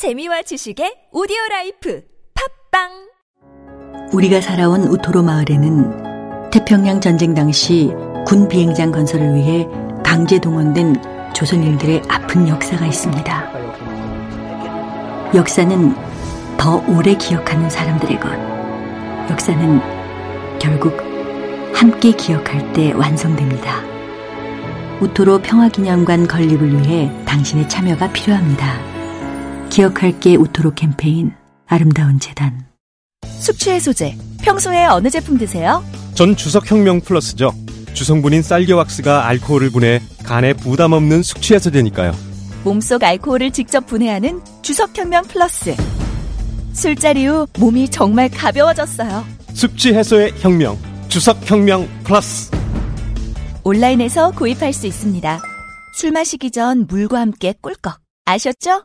재미와 지식의 오디오 라이프 팟빵 우리가 살아온 우토로 마을에는 태평양 전쟁 당시 군 비행장 건설을 위해 강제 동원된 조선인들의 아픈 역사가 있습니다. 역사는 더 오래 기억하는 사람들의 것. 역사는 결국 함께 기억할 때 완성됩니다. 우토로 평화기념관 건립을 위해 당신의 참여가 필요합니다. 기억할게 우토로 캠페인 아름다운 재단 숙취 해소제 평소에 어느 제품 드세요? 전 주석혁명 플러스죠. 주성분인 쌀겨 왁스가 알코올을 분해 간에 부담 없는 숙취 해소제니까요. 몸속 알코올을 직접 분해하는 주석혁명 플러스 술자리 후 몸이 정말 가벼워졌어요. 숙취 해소의 혁명. 주석혁명 플러스. 온라인에서 구입할 수 있습니다. 술 마시기 전 물과 함께 꿀꺽 아셨죠?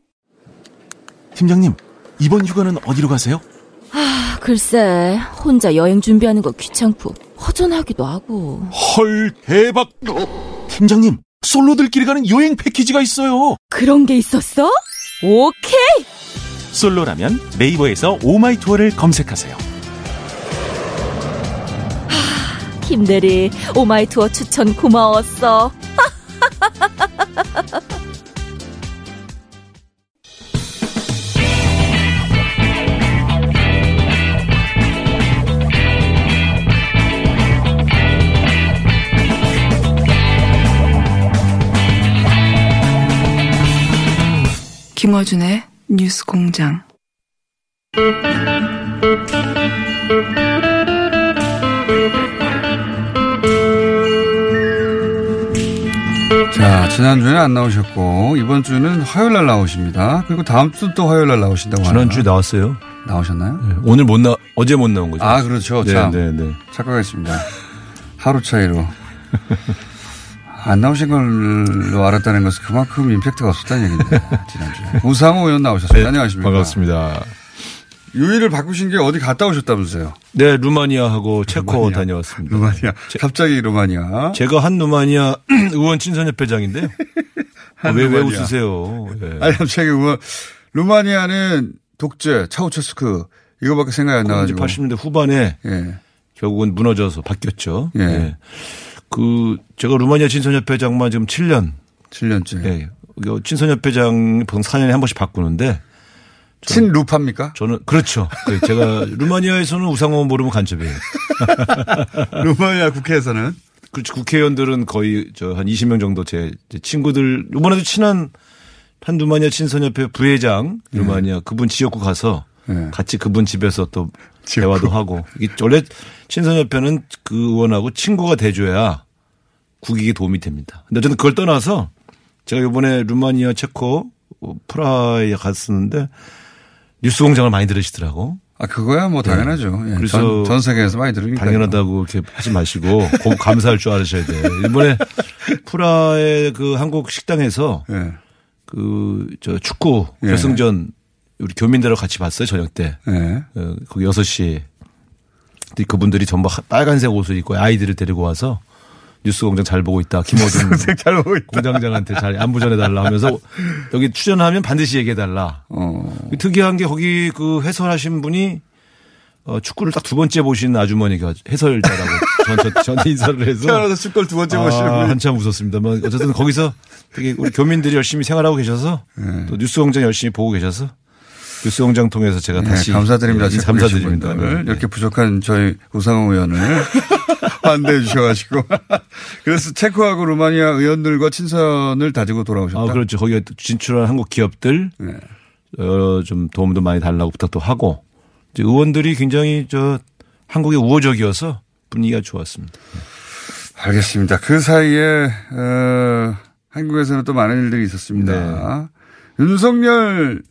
팀장님, 이번 휴가는 어디로 가세요? 글쎄, 혼자 여행 준비하는 거 귀찮고 허전하기도 하고. 헐, 대박! 팀장님, 솔로들끼리 가는 여행 패키지가 있어요. 그런 게 있었어? 오케이! 솔로라면 네이버에서 오마이 투어를 검색하세요. 김대리, 오마이 투어 추천 고마웠어. 김어준의 뉴스 공장. 자, 지난주에는 안 나오셨고, 이번 주는 화요일 날 나오십니다. 그리고 다음 주 또 화요일 날 나오신다고 하나요? 지난주에 나왔어요. 나오셨나요? 네, 오늘 못 나, 어제 못 나온 거죠. 아, 그렇죠. 네, 참. 네, 네. 착각했습니다. 하루 차이로. 안 나오신 걸로 알았다는 것은 그만큼 임팩트가 없었다는 얘기인데, 지난주에. 우상호 의원 나오셨습니다. 안녕하십니까. 네, 반갑습니다. 유의를 바꾸신 게 어디 갔다 오셨다면서요? 네, 루마니아하고 체코 루마니아. 다녀왔습니다. 루마니아. 갑자기 루마니아. 제가 한 루마니아 의원 친선협회장인데요. 한 왜, 왜 루마니아. 웃으세요? 예. 아니, 갑자기 루- 루마니아는 독재, 차우체스크, 이거밖에 생각이 안 나가지고. 80년대 후반에 예. 결국은 무너져서 바뀌었죠. 예. 그 제가 루마니아 친선협회장만 지금 7년. 7년째. 예. 친선협회장 보통 4년에 한 번씩 바꾸는데 친루파입니까? 저는 그렇죠. 그 제가 루마니아에서는 우상호 모르면 간첩이에요. 루마니아 국회에서는 그렇죠. 국회의원들은 거의 저 한 20명 정도 제, 제 친구들 이번에도 친한 한 루마니아 친선협회 부회장 루마니아 그분 지역구 가서 네. 같이 그분 집에서 또 대화도 하고 이게 원래 친선협회는 그 의원하고 친구가 돼줘야 국익에 도움이 됩니다. 근데 저는 그걸 떠나서 제가 이번에 루마니아 체코 어, 프라하에 갔었는데 뉴스 공장을 많이 들으시더라고. 아, 그거야 뭐 당연하죠. 예. 그래서 전, 전 세계에서 많이 들으니까. 당연하다고 이렇게 하지 마시고 꼭 감사할 줄 알으셔야 돼요. 이번에 프라의 그 한국 식당에서 예. 그저 축구 예. 결승전 우리 교민들하고 같이 봤어요 저녁 때. 예. 어, 거기 6시. 근데 그분들이 전부 하- 빨간색 옷을 입고 아이들을 데리고 와서 뉴스 공장 잘 보고 있다. 김호준 잘 보고 있다. 공장장한테 잘 안부 전해달라 하면서 여기 출연하면 반드시 얘기해달라. 어. 특이한 게 거기 그 해설하신 분이 어, 축구를 딱 두 번째 보신 아주머니가 해설자라고 전, 저, 저한테 인사를 해서 태어나서 축구를 두 번째 보시는 아, 분이. 한참 웃었습니다만 어쨌든 거기서 되게 우리 교민들이 열심히 생활하고 계셔서 네. 또 뉴스 공장 열심히 보고 계셔서 뉴스 공장 통해서 제가 네, 다시 감사드립니다. 예, 감사드립니다. 분들. 네. 이렇게 부족한 저희 우상호 의원을 환대해 주셔가지고. 그래서 체코하고 루마니아 의원들과 친선을 다지고 돌아오셨다. 아, 그렇죠. 거기에 진출한 한국 기업들 네. 어, 좀 도움도 많이 달라고 부탁도 하고 이제 의원들이 굉장히 저 한국에 우호적이어서 분위기가 좋았습니다. 알겠습니다. 그 사이에 어, 한국에서는 또 많은 일들이 있었습니다. 네. 윤석열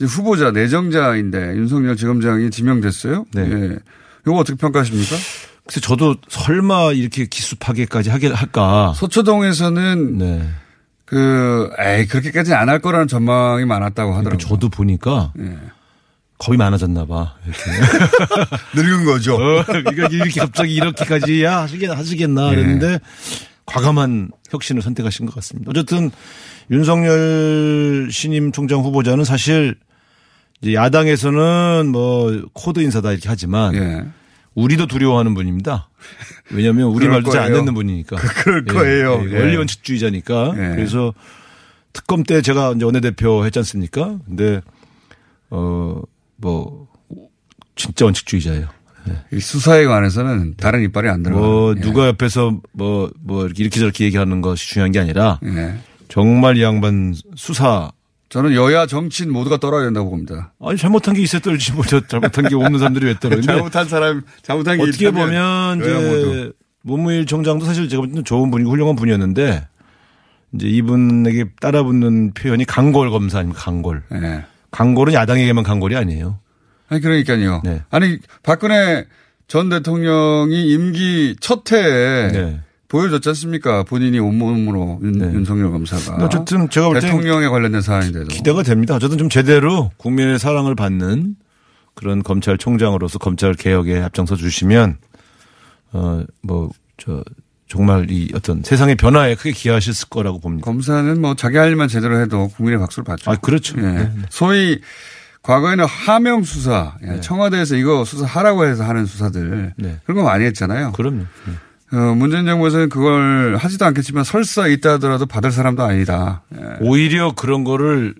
후보자 내정자인데 윤석열 지검장이 지명됐어요. 네. 예. 이거 어떻게 평가하십니까? 그래서 저도 설마 이렇게 기습하게까지 하게 할까. 서초동에서는 네. 그 에이 그렇게까지는 안할 거라는 전망이 많았다고 하더라고요. 저도 보니까 예. 겁이 많아졌나 봐. 이렇게. 늙은 거죠. 어, 그러니까 이렇게 갑자기 이렇게까지 야 하시겠, 하시겠나 네. 그랬는데 과감한 혁신을 선택하신 것 같습니다. 어쨌든 윤석열 신임 총장 후보자는 사실 이제 야당에서는 뭐 코드 인사다 이렇게 하지만 예. 우리도 두려워하는 분입니다. 왜냐하면 우리 말도 잘 안. 듣는 분이니까. 그럴 예, 거예요. 예, 예. 원리 원칙주의자니까. 예. 그래서 특검 때 제가 이제 원내대표 했지 않습니까? 근데 어뭐 진짜 원칙주의자예요. 이 수사에 관해서는 다른 이빨이 안 들어가요. 뭐 예. 누가 옆에서 뭐뭐 이렇게 이렇게 저렇게 얘기하는 것이 중요한 게 아니라 예. 정말 이 양반 수사 저는 여야 정치인 모두가 떨어야 된다고 봅니다. 아니 잘못한 게 있어야 떨지 뭐저 잘못한 게 없는 사람들이 왜 떨어? 잘못한 사람 잘못한 게 어떻게 보면. 이제 문무일 총장도 사실 제가 볼 때는 좋은 분이고 훌륭한 분이었는데 이제 이분에게 따라붙는 표현이 강골 검사 아닙니까? 강골. 예. 강골은 야당에게만 강골이 아니에요. 아니 그러니까요. 네. 아니 박근혜 전 대통령이 임기 첫 해에 네. 보여줬지 않습니까? 본인이 온몸으로 윤, 윤석열 검사가. 어쨌든 제가 볼 대통령에 관련된 사안인데도. 기대가 됩니다. 어쨌든 좀 제대로 국민의 사랑을 받는 그런 검찰총장으로서 검찰 개혁에 앞장서 주시면 어 뭐 저 정말 이 어떤 세상의 변화에 크게 기여하실 거라고 봅니다. 검사는 뭐 자기 할 일만 제대로 해도 국민의 박수를 받죠. 아 그렇죠. 예. 네. 소위 과거에는 하명 수사, 예, 네. 청와대에서 이거 수사하라고 해서 하는 수사들 네. 그런 거 많이 했잖아요. 그럼요. 어, 문재인 정부에서는 그걸 하지도 않겠지만 설사 있다 하더라도 받을 사람도 아니다. 예. 오히려 그런 거를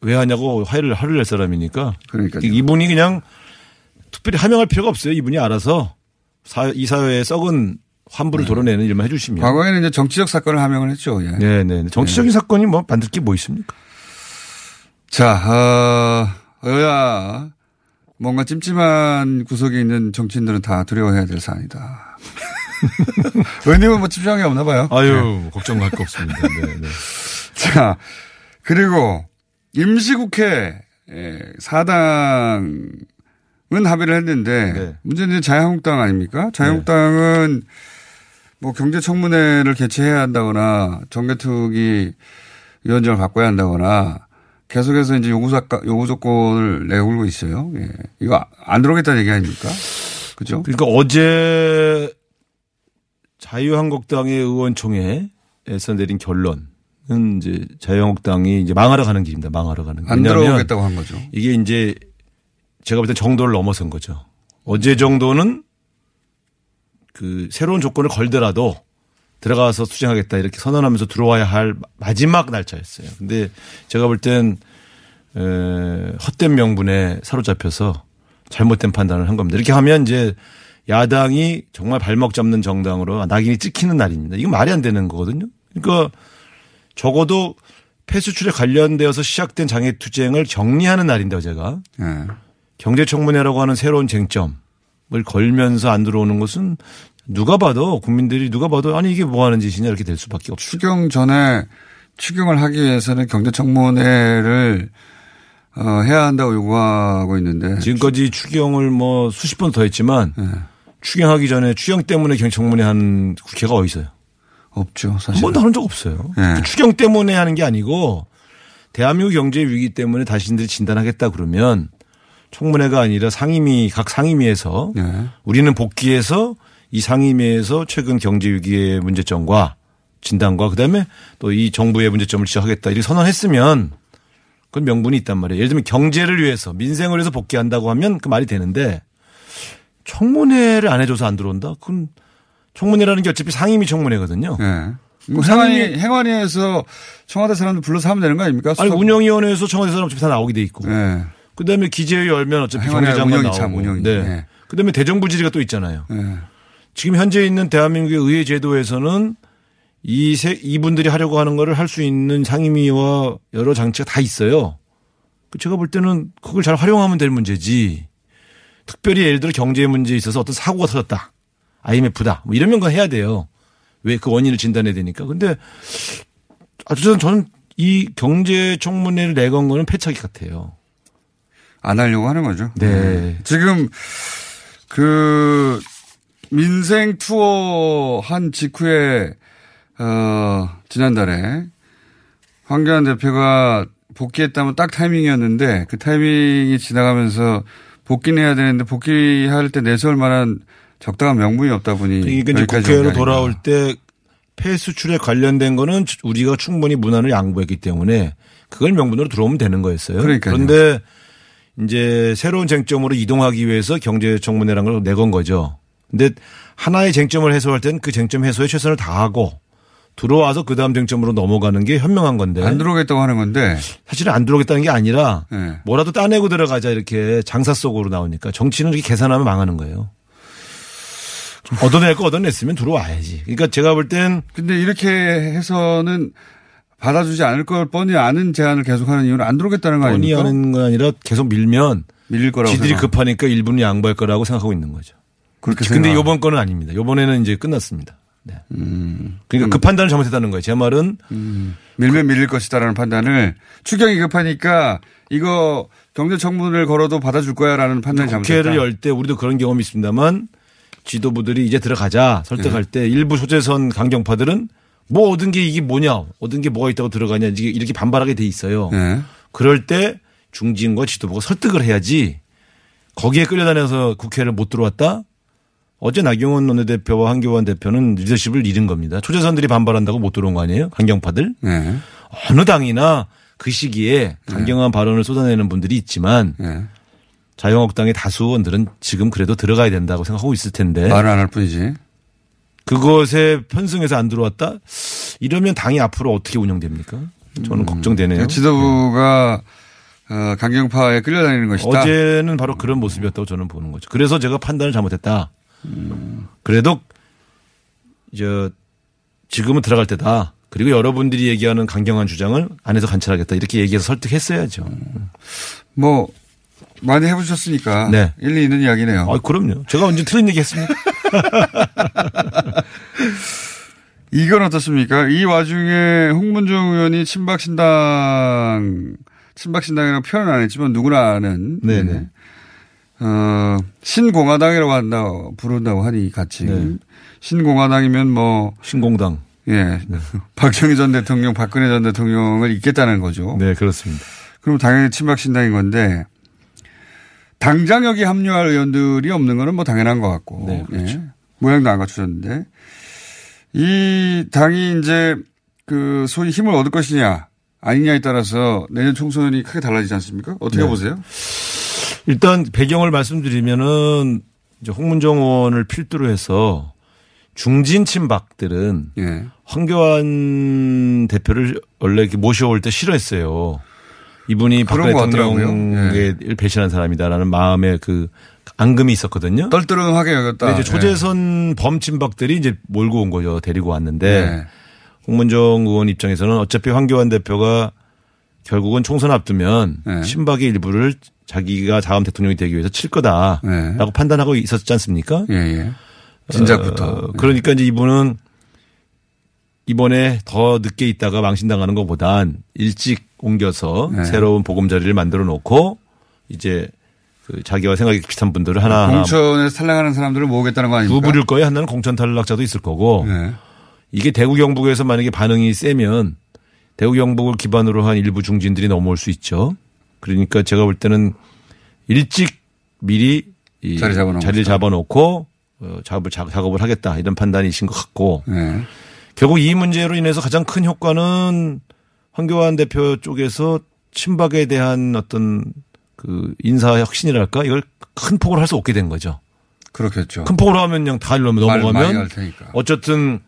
왜 하냐고 화해를 하를 낼 사람이니까. 그러니까 이분이 그냥 특별히 하명할 필요가 없어요. 이분이 알아서 사, 이 사회에 썩은 환부를 도려내는 일만 해주시면. 과거에는 이제 정치적 사건을 하명을 했죠. 예. 네네. 정치적인 사건이 뭐 만들 게 뭐 있습니까? 자, 어, 여야 뭔가 찜찜한 구석에 있는 정치인들은 다 두려워해야 될 사안이다. 의원님은 뭐게 없나 봐요. 아유, 걱정할 거 없습니다. 네, 네. 자, 그리고 임시국회 예, 사당은 합의를 했는데 네. 문제는 자유한국당 아닙니까? 자유한국당은 뭐 경제청문회를 개최해야 한다거나 정개특위 위원장을 바꿔야 한다거나 계속해서 이제 요구 사건, 요구 조건을 내걸고 있어요. 예. 이거 안 들어오겠다는 얘기 아닙니까? 그죠? 그러니까 어제 자유한국당의 의원총회에서 내린 결론은 이제 자유한국당이 이제 망하러 가는 길입니다. 망하러 가는 길. 안 들어오겠다고 한 거죠. 이게 이제 제가 볼 때 정도를 넘어선 거죠. 어제 정도는 그 새로운 조건을 걸더라도 들어가서 투쟁하겠다 이렇게 선언하면서 들어와야 할 마지막 날짜였어요. 근데 제가 볼 땐 헛된 명분에 사로잡혀서 잘못된 판단을 한 겁니다. 이렇게 하면 이제 야당이 정말 발목 잡는 정당으로 낙인이 찍히는 날입니다. 이거 말이 안 되는 거거든요. 그러니까 적어도 폐수출에 관련되어서 시작된 장애 투쟁을 정리하는 날인데 어제가 예. 경제청문회라고 하는 새로운 쟁점을 걸면서 안 들어오는 것은 누가 봐도 국민들이 누가 봐도 아니 이게 뭐 하는 짓이냐 이렇게 될 수밖에 없죠. 추경 전에 추경을 하기 위해서는 경제청문회를 어, 해야 한다고 요구하고 있는데 지금까지 추경을 뭐 수십 번 더 했지만 네. 추경하기 전에 추경 때문에 경청문회 한 국회가 어디 있어요? 없죠. 한 사실. 번도 하는 적 없어요. 네. 그 추경 때문에 하는 게 아니고 대한민국 경제 위기 때문에 자신들이 진단하겠다 그러면 청문회가 아니라 상임위 각 상임위에서 네. 우리는 복귀해서 이 상임위에서 최근 경제 위기의 문제점과 진단과 그다음에 또 이 정부의 문제점을 지적하겠다 이렇게 선언했으면 그건 명분이 있단 말이에요. 예를 들면 경제를 위해서 민생을 위해서 복귀한다고 하면 그 말이 되는데 청문회를 안 해줘서 안 들어온다? 그건 청문회라는 게 어차피 상임위 청문회거든요. 네. 뭐 행안위, 행안위에서 청와대 사람들 불러서 하면 되는 거 아닙니까? 아니 운영위원회에서 청와대 사람 어차피 다 나오게 돼 있고. 네. 그 다음에 기재위 열면 어차피 경제장관 운영이 나오고. 참 운영이. 네. 네. 그 다음에 대정부 질의가 또 있잖아요. 네. 지금 현재 있는 대한민국의 의회 제도에서는 이 세, 이분들이 하려고 하는 거를 할 수 있는 상임위와 여러 장치가 다 있어요. 그 제가 볼 때는 그걸 잘 활용하면 될 문제지. 특별히 예를 들어 경제 문제에 있어서 어떤 사고가 터졌다. IMF다. 뭐 이러면 그거 해야 돼요. 왜 그 원인을 진단해야 되니까. 근데 어쨌든 저는 이 경제 청문회를 내건 거는 패착이 같아요. 안 하려고 하는 거죠. 네. 지금 그 민생 투어 한 직후에 어 지난달에 황교안 대표가 복귀했다면 딱 타이밍이었는데 그 타이밍이 지나가면서 복귀는 해야 되는데 복귀할 때 내세울 만한 적당한 명분이 없다 보니 그러니까 이제 국회로. 돌아올 때 폐수출에 관련된 거는 우리가 충분히 문안을 양보했기 때문에 그걸 명분으로 들어오면 되는 거였어요. 그러니까요. 그런데 이제 새로운 쟁점으로 이동하기 위해서 경제청문회라는 걸 내건 거죠. 근데 하나의 쟁점을 해소할 땐 그 쟁점 해소에 최선을 다하고 들어와서 그 다음 쟁점으로 넘어가는 게 현명한 건데. 안 들어오겠다고 하는 건데. 사실은 안 들어오겠다는 게 아니라 네. 뭐라도 따내고 들어가자 이렇게 장사 속으로 나오니까 정치는 이렇게 계산하면 망하는 거예요. 얻어낼 거 얻어냈으면 들어와야지. 그러니까 제가 볼 땐 근데 이렇게 해서는 받아주지 않을 걸 뻔히 아는 제안을 계속하는 이유는 안 들어오겠다는 거 뻔히 아닙니까? 하는 거 아니라 계속 밀면 밀릴 거라고 지들이 생각. 급하니까 일부는 양보할 거라고 생각하고 있는 거죠. 그렇게 근데 생각- 이번 건은 아닙니다. 이번에는 이제 끝났습니다. 네. 음. 그러니까 그 판단을 잘못했다는 거예요. 제 말은 밀면 밀릴 것이다라는 판단을 추경이 급하니까 이거 경제청문을 걸어도 받아줄 거야라는 판단이 잘못됐다. 국회를 열 때 우리도 그런 경험이 있습니다만 지도부들이 이제 들어가자 설득할 네. 때 일부 소재선 강경파들은 뭐 얻은 게 이게 뭐냐 얻은 게 뭐가 있다고 들어가냐 이렇게 반발하게 돼 있어요. 네. 그럴 때 중진과 지도부가 설득을 해야지 거기에 끌려다녀서 국회를 못 들어왔다? 어제 나경원 원내대표와 한교안 대표는 리더십을 잃은 겁니다. 초재선들이 반발한다고 못 들어온 거 아니에요? 강경파들? 네. 어느 당이나 그 시기에 강경한 발언을 쏟아내는 분들이 있지만 네. 자유한국당의 다수 의원들은 지금 그래도 들어가야 된다고 생각하고 있을 텐데 말을 안 할 뿐이지. 그것에 편승해서 안 들어왔다? 이러면 당이 앞으로 어떻게 운영됩니까? 저는 걱정되네요. 그러니까 지도부가 어, 강경파에 끌려다니는 것이다. 어제는 바로 그런 모습이었다고 저는 보는 거죠. 그래서 제가 판단을 잘못했다. 그래도 저 지금은 들어갈 때다. 그리고 여러분들이 얘기하는 강경한 주장을 안에서 관찰하겠다. 이렇게 얘기해서 설득했어야죠. 뭐 많이 해보셨으니까 네. 일리 있는 이야기네요. 아, 그럼요. 제가 언제 틀린 얘기 했습니까? 이건 어떻습니까? 이 와중에 홍문종 의원이 친박신당, 친박신당이라고 표현 안 했지만 누구나 아는. 네네. 어, 신공화당이라고 한다, 부른다고 하니 같이. 네. 신공화당이면 뭐. 신공당. 예. 박정희 전 대통령, 박근혜 전 대통령을 잇겠다는 거죠. 네, 그렇습니다. 그럼 당연히 친박신당인 건데, 당장 여기 합류할 의원들이 없는 거는 뭐 당연한 것 같고. 네, 그렇죠. 예. 모양도 안 갖추셨는데. 이 당이 이제 그 소위 힘을 얻을 것이냐 아니냐에 따라서 내년 총선이 크게 달라지지 않습니까? 어떻게 네. 보세요? 일단 배경을 말씀드리면은 이제 홍문정 의원을 필두로 해서 중진 친박들은 예. 황교안 대표를 원래 이렇게 모셔올 때 싫어했어요. 이분이 박 같더라고요. 대통령을 배신한 사람이다라는 마음의 그 앙금이 있었거든요. 떨떠름하게 여겼다. 근데 이제 초재선 범친박들이 이제 몰고 온 거죠. 데리고 왔는데 네. 홍문정 의원 입장에서는 어차피 황교안 대표가 결국은 총선 앞두면 네. 친박의 일부를 자기가 다음 대통령이 되기 위해서 칠 거다라고 네. 판단하고 있었지 않습니까? 예, 예. 진작부터. 어, 그러니까 이제 이분은 이번에 더 늦게 있다가 망신당하는 것보단 일찍 옮겨서 네. 새로운 보금자리를 만들어 놓고 이제 그 자기와 생각이 비슷한 분들을 하나하나 공천에서 탈락하는 사람들을 모으겠다는 거 아닙니까? 구부릴 거예요. 하나는 공천 탈락자도 있을 거고 네. 이게 대구 경북에서 만약에 반응이 세면 대구 경북을 기반으로 한 일부 중진들이 넘어올 수 있죠. 그러니까 제가 볼 때는 일찍 미리 이 자리 자리를 잡아놓고 어, 작업을 작- 작업을 하겠다 이런 판단이신 것 같고 네. 결국 이 문제로 인해서 가장 큰 효과는 황교안 대표 쪽에서 친박에 대한 어떤 그 인사 혁신이랄까 이걸 큰 폭으로 할 수 없게 된 거죠. 그렇겠죠. 큰 폭으로 하면 그냥 다 일로 넘어가면. 어쨌든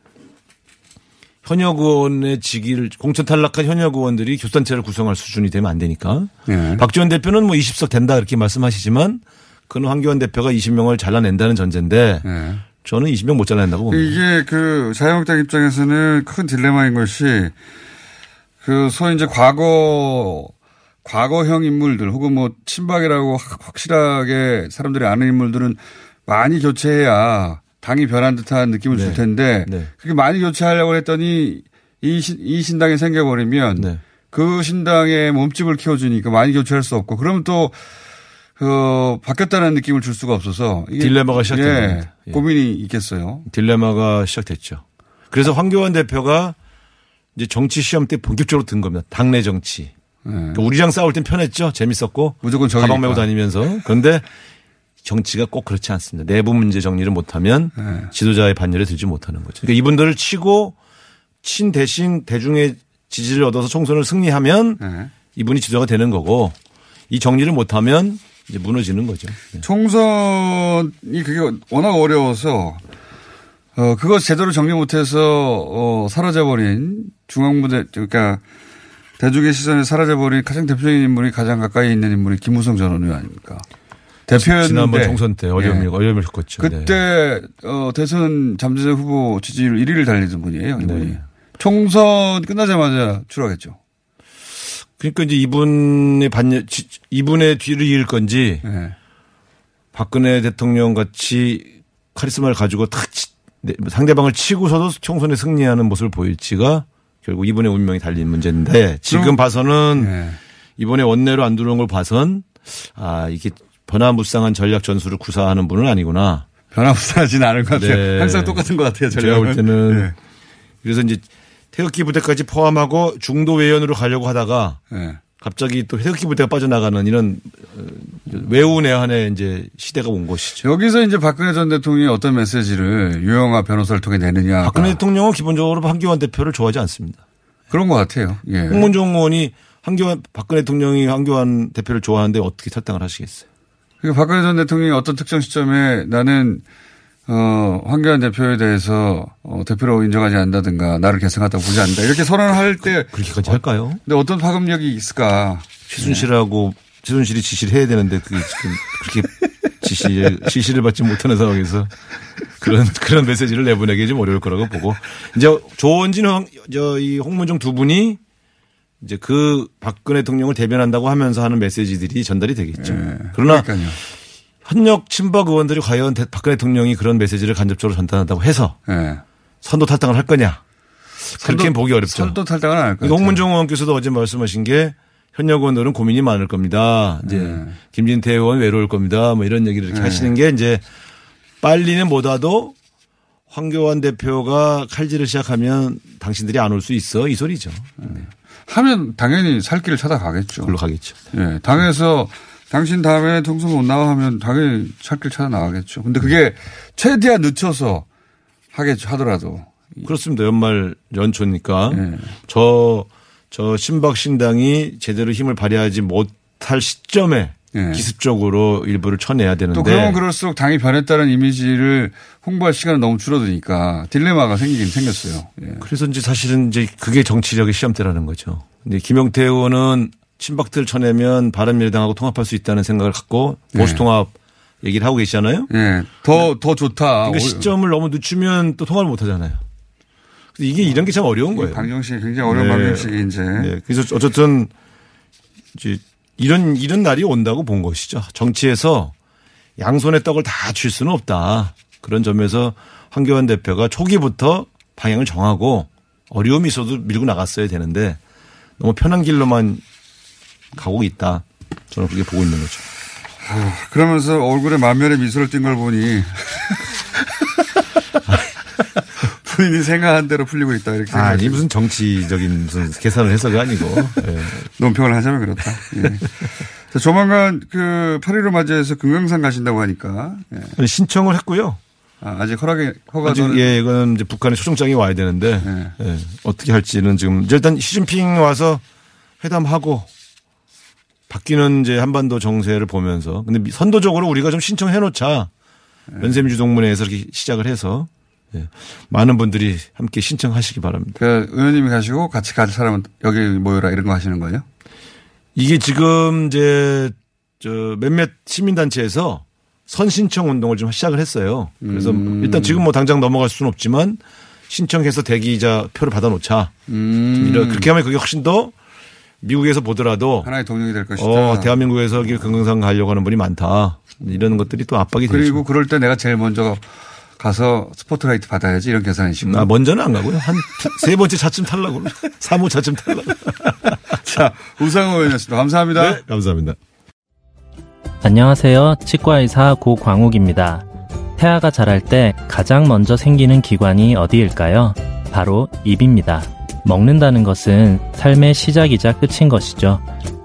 현역 의원의 직위를 공천 탈락한 현역 의원들이 교단체를 구성할 수준이 되면 안 되니까. 네. 박지원 대표는 뭐 20석 된다 이렇게 말씀하시지만 그는 황교안 대표가 20명을 잘라낸다는 전제인데 네. 저는 20명 못 잘라낸다고 봅니다. 이게 그 자유한국당 입장에서는 큰 딜레마인 것이 그 소위 이제 과거 과거형 인물들 혹은 뭐 친박이라고 확- 확실하게 사람들이 아는 인물들은 많이 교체해야 당이 변한 듯한 느낌을 줄 네. 텐데 네. 그렇게 많이 교체하려고 했더니 이, 신, 이 신당이 생겨버리면 네. 그 신당의 몸집을 키워주니까 많이 교체할 수 없고 그러면 또 그 바뀌었다는 느낌을 줄 수가 없어서 딜레마가 시작된 예. 예. 고민이 있겠어요. 딜레마가 시작됐죠. 그래서 황교안 대표가 이제 정치 시험 때 본격적으로 든 겁니다. 당내 정치. 그러니까 우리랑 싸울 땐 편했죠. 재밌었고. 무조건 가방. 메고 다니면서. 그런데 정치가 꼭 그렇지 않습니다. 내부 문제 정리를 못하면 네. 지도자의 반열에 들지 못하는 거죠. 그러니까 이분들을 치고 친 대신 대중의 지지를 얻어서 총선을 승리하면 네. 이분이 지도자가 되는 거고 이 정리를 못하면 이제 무너지는 거죠. 네. 총선이 그게 워낙 어려워서 어 그거 제대로 정리 못해서 어 사라져버린 중앙부대 그러니까 대중의 시선에 사라져버린 가장 대표적인 인물이 가장 가까이 있는 인물이 김무성 전 의원 아닙니까? 대표였는데 지난번 총선 때 어려움을 예. 어려움을 겪었죠. 네. 그때 어 대선 잠재적 후보 지지율 1위를 달리던 분이에요. 이분이. 네. 총선 끝나자마자 추락했죠. 그러니까 이제 이분의 지- 이분의 뒤를 이을 건지 네. 박근혜 대통령 같이 카리스마를 가지고 탁 치- 네, 상대방을 치고서도 총선에 승리하는 모습을 보일지가 결국 이분의 운명이 달린 문제인데 지금 봐서는 네. 이번에 원내로 안 들어온 걸 봐선 아 이게 변화무쌍한 전략 전술을 구사하는 분은 아니구나. 변화무쌍하지는 않을 것 같아요. 네. 항상 똑같은 것 같아요. 제가 볼 전략은. 때는 네. 그래서 이제 태극기 부대까지 포함하고 중도 외연으로 가려고 하다가 네. 갑자기 또 태극기 부대가 빠져나가는 이런 어, 외우 내한의 이제 시대가 온 것이죠. 여기서 이제 박근혜 전 대통령이 어떤 메시지를 유영아 변호사를 통해 내느냐. 박근혜 대통령은 기본적으로 황교안 대표를 좋아하지 않습니다. 그런 것 같아요. 예. 홍문종 의원이 황교안 박근혜 대통령이 황교안 대표를 좋아하는데 어떻게 탈당을 하시겠어요? 그러니까 박근혜 전 대통령이 어떤 특정 시점에 나는 어, 황교안 대표에 대해서 어, 대표로 인정하지 않는다든가 나를 계승하다고 보지 않는다. 이렇게 선언할 때 그 렇게까지 할까요? 근데 어떤 파급력이 있을까? 최순실하고 최순실이 지시를 해야 되는데 그게 지금 그렇게 지시 지시를 받지 못하는 상황에서 그런 그런 메시지를 내보내기 좀 어려울 거라고 보고 이제 조원진 저이 홍문종 두 분이 이제 그 박근혜 대통령을 대변한다고 하면서 하는 메시지들이 전달이 되겠죠. 그러나 그러니까요. 현역 친박 의원들이 과연 대- 박근혜 대통령이 그런 메시지를 간접적으로 전달한다고 해서 예. 선도 탈당을 할 거냐? 그렇게는 보기 어렵죠. 선도 탈당은 안할 거예요. 홍문종 의원께서도 어제 말씀하신 게 현역 의원들은 고민이 많을 겁니다. 이제 네. 김진태 의원 외로울 겁니다. 뭐 이런 얘기를 이렇게 하시는 게 이제 빨리는 못 와도 황교안 대표가 칼질을 시작하면 당신들이 안 올 수 있어 이 소리죠. 하면 당연히 살 길을 찾아가겠죠. 그걸로 가겠죠. 예. 당에서 당신 다음에 통선 못 나와 하면 당연히 살 길 찾아 나가겠죠. 근데 그게 최대한 늦춰서 하겠죠. 하더라도. 그렇습니다. 연말 연초니까 네. 저, 저 신박 신당이 제대로 힘을 발휘하지 못할 시점에 네. 기습적으로 일부를 쳐내야 되는데 또 그러면 그럴수록 당이 변했다는 이미지를 홍보할 시간은 너무 줄어드니까 딜레마가 생기긴 생겼어요. 예. 그래서 이제 사실은 이제 그게 정치력의 시험대라는 거죠. 근데 김영태 의원은 친박들 쳐내면 바른미래당하고 통합할 수 있다는 생각을 갖고 보수 통합 얘기를 하고 계시잖아요. 예. 더, 더 좋다. 그러니까 시점을 너무 늦추면 또 통합을 못 하잖아요. 이게 이런 게 참 어려운 거예요. 방정식이 굉장히 어려운 네. 방정식이 이제. 네. 그래서 어쨌든 이제 이런 이런 날이 온다고 본 것이죠. 정치에서 양손에 떡을 다 줄 수는 없다. 그런 점에서 황교안 대표가 초기부터 방향을 정하고 어려움이 있어도 밀고 나갔어야 되는데 너무 편한 길로만 가고 있다. 저는 그렇게 보고 있는 거죠. 아, 그러면서 얼굴에 만면의 미소를 띈 걸 보니 본인이 생각한 대로 풀리고 있다 이렇게 아니 생각해요. 무슨 정치적인 무슨 계산을 해서가 아니고 예. 논평을 하자면 그렇다. 예. 자, 조만간 그 8일을 맞이해서 금강산 가신다고 하니까 예. 아니, 신청을 했고요. 아, 직 허락이 허가도 아직 예, 이거는 이제 북한의 초청장이 와야 되는데 예, 어떻게 할지는 지금 일단 시진핑 와서 회담하고 바뀌는 이제 한반도 정세를 보면서 근데 선도적으로 우리가 좀 신청해 놓자 연세민주 동문회에서 이렇게 시작을 해서 예, 많은 분들이 함께 신청하시기 바랍니다. 그 의원님이 가시고 같이 갈 사람은 여기 모여라 이런 거 하시는 거예요? 이게 지금 이제 저 몇몇 시민단체에서 선신청 운동을 좀 시작을 했어요. 그래서 음. 일단 지금 뭐 당장 넘어갈 수는 없지만 신청해서 대기자 표를 받아놓자. 좀 이런 그렇게 하면 그게 훨씬 더 미국에서 보더라도 하나의 동력이 될 것이다. 어, 대한민국에서 금강산 가려고 하는 분이 많다. 이런 것들이 또 압박이 되죠. 그리고 그럴 때 내가 제일 먼저 가서 스포트라이트 받아야지 이런 계산이시고. 아, 먼저는 안 가고요. 한 세 번째 차쯤 탈라고. 3호 차쯤 탈라고. 자, 우상호 의원이었습니다. 감사합니다. 네, 감사합니다. 안녕하세요. 치과의사 고광욱입니다. 태아가 자랄 때 가장 먼저 생기는 기관이 어디일까요? 바로 입입니다. 먹는다는 것은 삶의 시작이자 끝인 것이죠.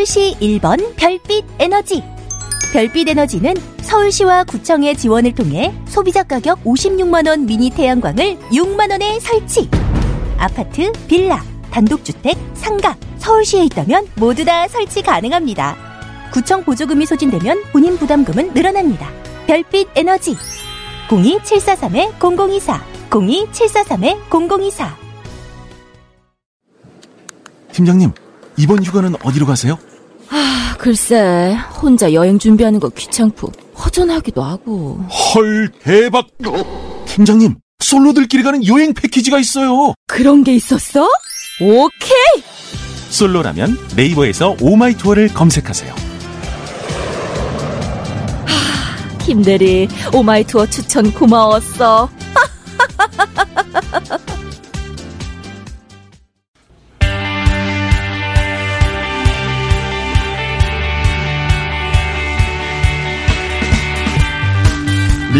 서울시 1번 별빛 에너지. 별빛 에너지는 서울시와 구청의 지원을 통해 소비자 가격 56만원 미니 태양광을 6만원에 설치. 아파트, 빌라, 단독주택, 상가, 서울시에 있다면 모두 다 설치 가능합니다. 구청 보조금이 소진되면 본인 부담금은 늘어납니다. 별빛 에너지 02743-0024 02743-0024 팀장님, 이번 휴가는 어디로 가세요? 아, 글쎄, 혼자 여행 준비하는 거 귀찮고 허전하기도 하고. 헐, 대박! 팀장님, 솔로들끼리 가는 여행 패키지가 있어요. 그런 게 있었어? 오케이! 솔로라면 네이버에서 오마이 투어를 검색하세요. 김대리, 오마이 투어 추천 고마웠어.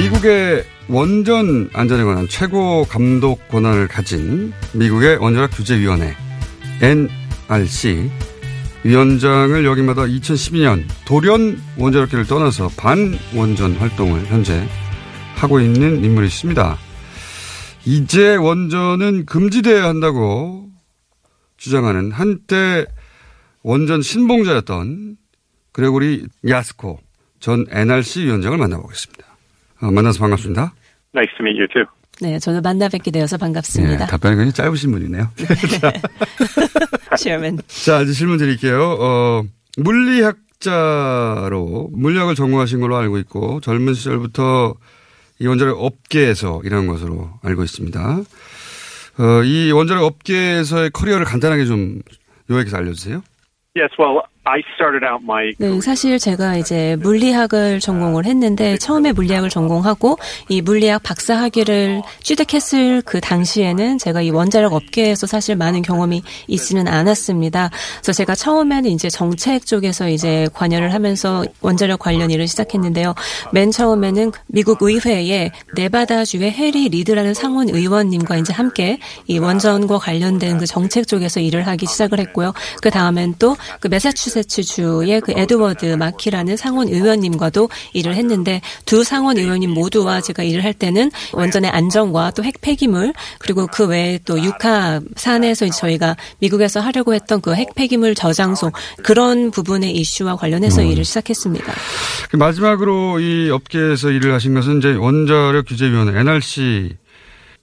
미국의 원전 안전에 관한 최고 감독 권한을 가진 미국의 원자력 규제위원회 NRC 위원장을 역임하다 2012년 돌연 원자력계를 떠나서 반원전 활동을 현재 하고 있는 인물이 있습니다. 이제 원전은 금지되어야 한다고 주장하는 한때 원전 신봉자였던 그레고리 야스코 전 NRC 위원장을 만나보겠습니다. 어, 만나서 반갑습니다. Nice to meet you too. 네, 저는 만나 뵙게 되어서 반갑습니다. 네, 답변이 굉장히 짧으신 분이네요. Chairman. 자, 이제 질문 드릴게요. 어, 물리학자로 물리학을 전공하신 걸로 알고 있고 젊은 시절부터 이 원자력 업계에서 일한 것으로 알고 있습니다. 어, 이 원자력 업계에서의 커리어를 간단하게 좀 요약해서 알려주세요. Yes, well, I started out my 네, 사실 제가 이제 물리학을 전공을 했는데 처음에 물리학을 전공하고 이 물리학 박사 학위를 취득했을 그 당시에는 제가 이 원자력 업계에서 사실 많은 경험이 있지는 않았습니다. 그래서 제가 처음에는 이제 정책 쪽에서 이제 관여를 하면서 원자력 관련 일을 시작했는데요. 맨 처음에는 미국 의회에 네바다주의 해리 리드라는 상원 의원님과 이제 함께 이 원전과 관련된 그 정책 쪽에서 일을 하기 시작을 했고요. 그 다음엔 또 그 매사추세 츠주의 그 에드워드 마키라는 상원 의원님과도 일을 했는데 두 상원 의원님 모두와 제가 일을 할 때는 원전의 안전과 또 핵 폐기물 그리고 그 외에 또 육하 산에서 저희가 미국에서 하려고 했던 그 핵 폐기물 저장소 그런 부분의 이슈와 관련해서 음. 일을 시작했습니다. 그 마지막으로 이 업계에서 일을 하신 것은 이제 원자력 규제위원회 NRC의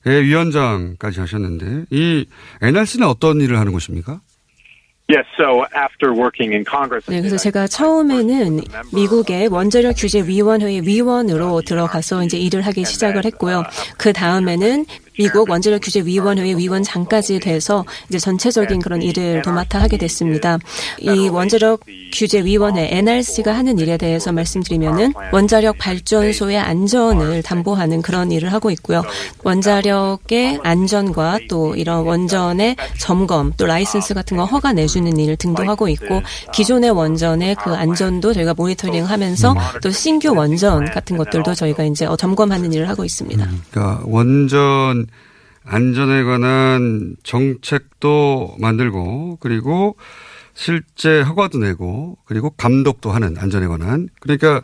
위원장까지 하셨는데 이 NRC는 어떤 일을 하는 곳입니까? 네, 그래서 제가 처음에는 미국의 원자력 규제 위원회의 위원으로 들어가서 이제 일을 하기 시작을 했고요. 그 다음에는 미국 원자력 규제 위원회의 위원장까지 돼서 이제 전체적인 그런 일을 도맡아 하게 됐습니다. 이 원자력 규제 위원회 NRC가 하는 일에 대해서 말씀드리면은 원자력 발전소의 안전을 담보하는 그런 일을 하고 있고요. 원자력의 안전과 또 이런 원전의 점검 또 라이선스 같은 거 허가 내주는 일 등도 하고 있고 기존의 원전의 그 안전도 저희가 모니터링하면서 또 신규 원전 같은 것들도 저희가 이제 어, 점검하는 일을 하고 있습니다. 그러니까 원전 안전에 관한 정책도 만들고 그리고 실제 허가도 내고 그리고 감독도 하는 안전에 관한 그러니까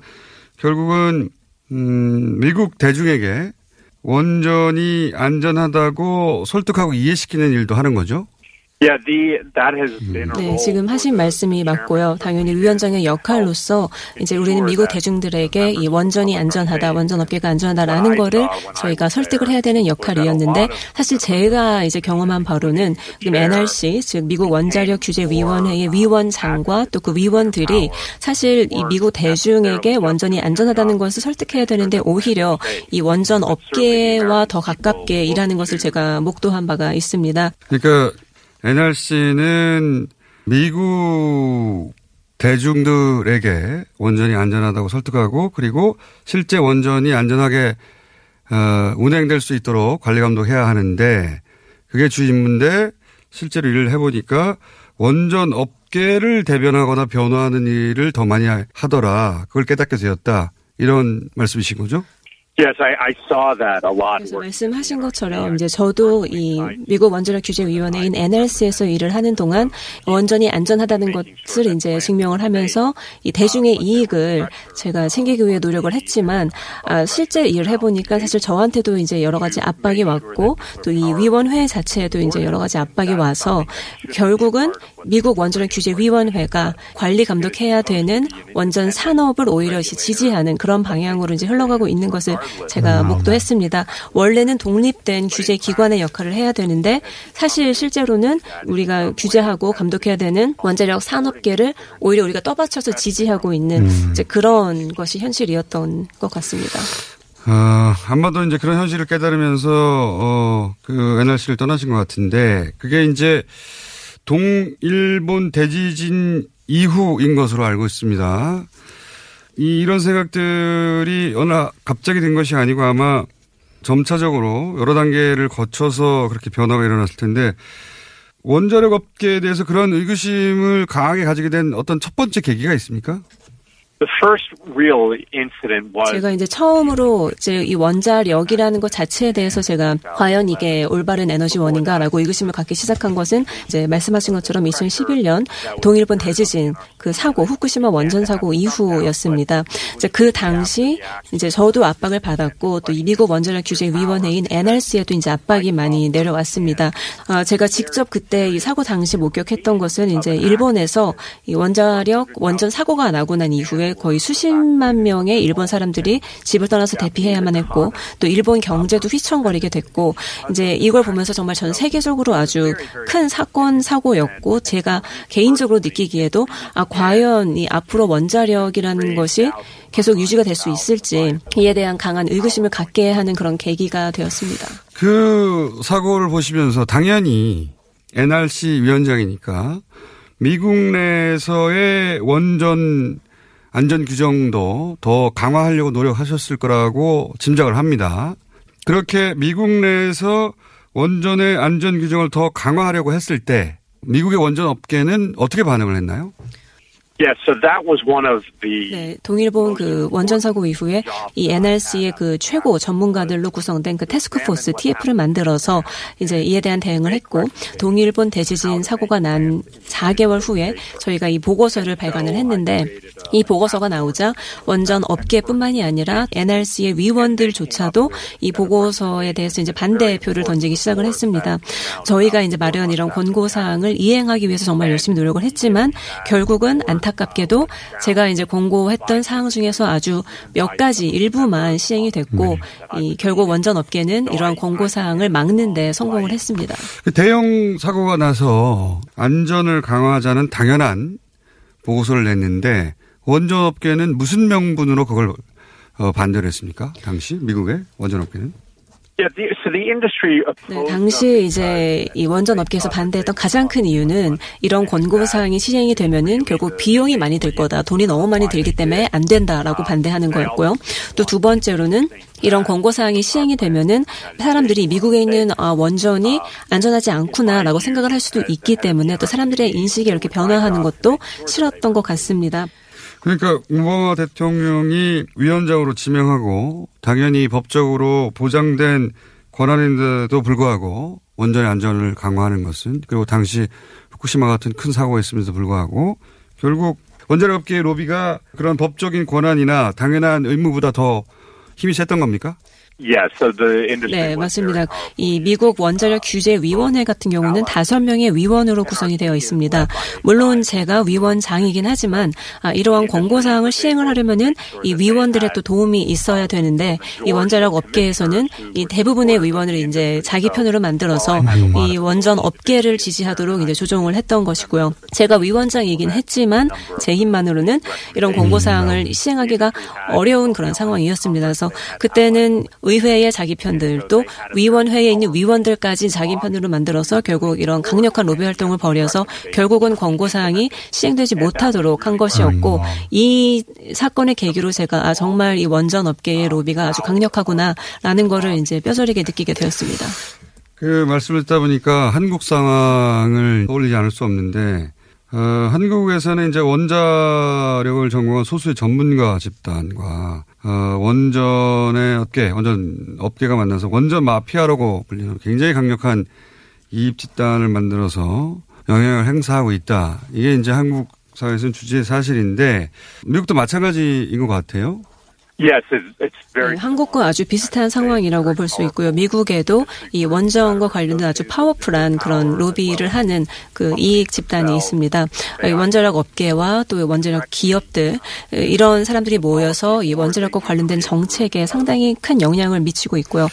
결국은 음 미국 대중에게 원전이 안전하다고 설득하고 이해시키는 일도 하는 거죠. 네, role. 지금 하신 말씀이 맞고요. 당연히 위원장의 역할로서 이제 우리는 미국 대중들에게 이 원전이 안전하다, 원전 업계가 안전하다라는 거를 저희가 설득을 해야 되는 역할이었는데 사실 제가 이제 경험한 바로는 지금 NRC, 즉 미국 원자력 규제 위원회의 위원장과 또 그 위원들이 사실 이 미국 대중에게 원전이 안전하다는 것을 설득해야 되는데 오히려 이 원전 업계와 더 가깝게 일하는 것을 제가 목도한 바가 있습니다. 그러니까 NRC는 미국 대중들에게 원전이 안전하다고 설득하고 그리고 실제 원전이 안전하게 어, 운행될 수 있도록 관리 감독해야 하는데 그게 주 임무인데 실제로 일을 해보니까 원전 업계를 대변하거나 변호하는 일을 더 많이 하더라. 그걸 깨닫게 되었다. 이런 말씀이신 거죠? Yes, I, I saw that a lot. 그래서 말씀하신 것처럼 이제 저도 이 미국 원자력 규제 위원회인 NRC에서 일을 하는 동안 원전이 안전하다는 것을 이제 증명을 하면서 이 대중의 이익을 제가 챙기기 위해 노력을 했지만 아, 실제 일을 해보니까 사실 저한테도 이제 여러 가지 압박이 왔고 또 이 위원회 자체에도 이제 여러 가지 압박이 와서 결국은 미국 원자력 규제 위원회가 관리 감독해야 되는 원전 산업을 오히려 지지하는 그런 방향으로 이제 흘러가고 있는 것을 제가 목도했습니다. 원래는 독립된 규제 기관의 역할을 해야 되는데 사실 실제로는 우리가 규제하고 감독해야 되는 원자력 산업계를 오히려 우리가 떠받쳐서 지지하고 있는 음. 그런 것이 현실이었던 것 같습니다. 아, 아마도 이제 그런 현실을 깨달으면서, 어, 그 NRC를 떠나신 것 같은데, 그게 이제 동일본 대지진 이후인 것으로 알고 있습니다. 이, 이런 생각들이 어느 갑자기 된 것이 아니고 아마 점차적으로 여러 단계를 거쳐서 그렇게 변화가 일어났을 텐데, 원자력 업계에 대해서 그런 의구심을 강하게 가지게 된 어떤 첫 번째 계기가 있습니까? 제가 이제 처음으로 이제 이 원자력이라는 것 자체에 대해서 제가 과연 이게 올바른 에너지원인가라고 의구심을 갖기 시작한 것은 이제 말씀하신 것처럼 2011년 동일본 대지진 그 사고 후쿠시마 원전 사고 이후였습니다. 이제 그 당시 이제 저도 압박을 받았고 또 이 미국 원자력 규제 위원회인 NRC에도 이제 압박이 많이 내려왔습니다. 아, 제가 직접 그때 이 사고 당시 목격했던 것은 이제 일본에서 이 원자력 원전 사고가 나고 난 이후에 거의 수십만 명의 일본 사람들이 집을 떠나서 대피해야만 했고 또 일본 경제도 휘청거리게 됐고 이제 이걸 보면서 정말 전 세계적으로 아주 큰 사건 사고였고 제가 개인적으로 느끼기에도 아 과연 이 앞으로 원자력이라는 것이 계속 유지가 될 수 있을지 이에 대한 강한 의구심을 갖게 하는 그런 계기가 되었습니다. 그 사고를 보시면서 당연히 NRC 위원장이니까 미국 내에서의 원전 안전 규정도 더 강화하려고 노력하셨을 거라고 짐작을 합니다. 그렇게 미국 내에서 원전의 안전 규정을 더 강화하려고 했을 때 미국의 원전 업계는 어떻게 반응을 했나요? 네, 동일본 그 원전 사고 이후에 이 NRC의 그 최고 전문가들로 구성된 그 테스크포스 TF를 만들어서 이제 이에 대한 대응을 했고 동일본 대지진 사고가 난 4개월 후에 저희가 이 보고서를 발간을 했는데 이 보고서가 나오자 원전 업계뿐만이 아니라 NRC의 위원들조차도 이 보고서에 대해서 이제 반대표를 던지기 시작을 했습니다. 저희가 이제 마련 이런 권고 사항을 이행하기 위해서 정말 열심히 노력을 했지만 결국은 안 타깝게도 제가 이제 공고했던 사항 중에서 아주 몇 가지 일부만 시행이 됐고 이 결국 원전 업계는 이러한 권고 사항을 막는데 성공을 했습니다. 그 대형 사고가 나서 안전을 강화하자는 당연한 보고서를 냈는데 원전 업계는 무슨 명분으로 그걸 어, 반대를 했습니까? 당시 미국의 원전 업계는? 네, 당시 이제 이 원전 업계에서 반대했던 가장 큰 이유는 이런 권고 사항이 시행이 되면은 결국 비용이 많이 들 거다. 돈이 너무 많이 들기 때문에 안 된다라고 반대하는 거였고요. 또 두 번째로는 이런 권고 사항이 시행이 되면은 사람들이 미국에 있는 아, 원전이 안전하지 않구나라고 생각을 할 수도 있기 때문에 또 사람들의 인식이 이렇게 변화하는 것도 싫었던 것 같습니다. 그러니까 오바마 대통령이 위원장으로 지명하고 당연히 법적으로 보장된 권한인데도 불구하고 원전의 안전을 강화하는 것은 그리고 당시 후쿠시마 같은 큰 사고가 있음에도 불구하고 결국 원자력업계의 로비가 그런 법적인 권한이나 당연한 의무보다 더 힘이 셌던 겁니까? 네, 맞습니다. 이 미국 원자력 규제 위원회 같은 경우는 다섯 명의 위원으로 구성이 되어 있습니다. 물론 제가 위원장이긴 하지만 아, 이러한 권고 사항을 시행을 하려면은 이 위원들의 또 도움이 있어야 되는데 이 원자력 업계에서는 이 대부분의 위원을 이제 자기 편으로 만들어서 이 원전 업계를 지지하도록 이제 조정을 했던 것이고요. 제가 위원장이긴 했지만 제 힘만으로는 이런 권고 사항을 시행하기가 어려운 그런 상황이었습니다. 그래서 그때는 의회의 자기 편들 또 위원회에 있는 위원들까지 자기 편으로 만들어서 결국 이런 강력한 로비 활동을 벌여서 결국은 권고 사항이 시행되지 못하도록 한 것이었고 이 사건의 계기로 제가 아 정말 이 원전 업계의 로비가 아주 강력하구나라는 거를 이제 뼈저리게 느끼게 되었습니다. 그 말씀을 듣다 보니까 한국 상황을 떠올리지 않을 수 없는데 어, 한국에서는 이제 원자력을 전공한 소수의 전문가 집단과 어, 원전의 업계, 원전 업계가 만나서 원전 마피아라고 불리는 굉장히 강력한 이입 집단을 만들어서 영향을 행사하고 있다. 이게 이제 한국 사회에서는 주지의 사실인데 미국도 마찬가지인 것 같아요. Yes, it's, it's very. 네, 한국과 아주 비슷한 상황이라고 볼 수 있고요. 미국에도 이 원전과 관련된 아주 파워풀한 그런 로비를 하는 그 이익 집단이 있습니다. 이 원자력 업계와 또 원자력 기업들 이런 사람들이 모여서 이 원자력과 관련된 정책에 상당히 큰 영향을 미치고 있고요.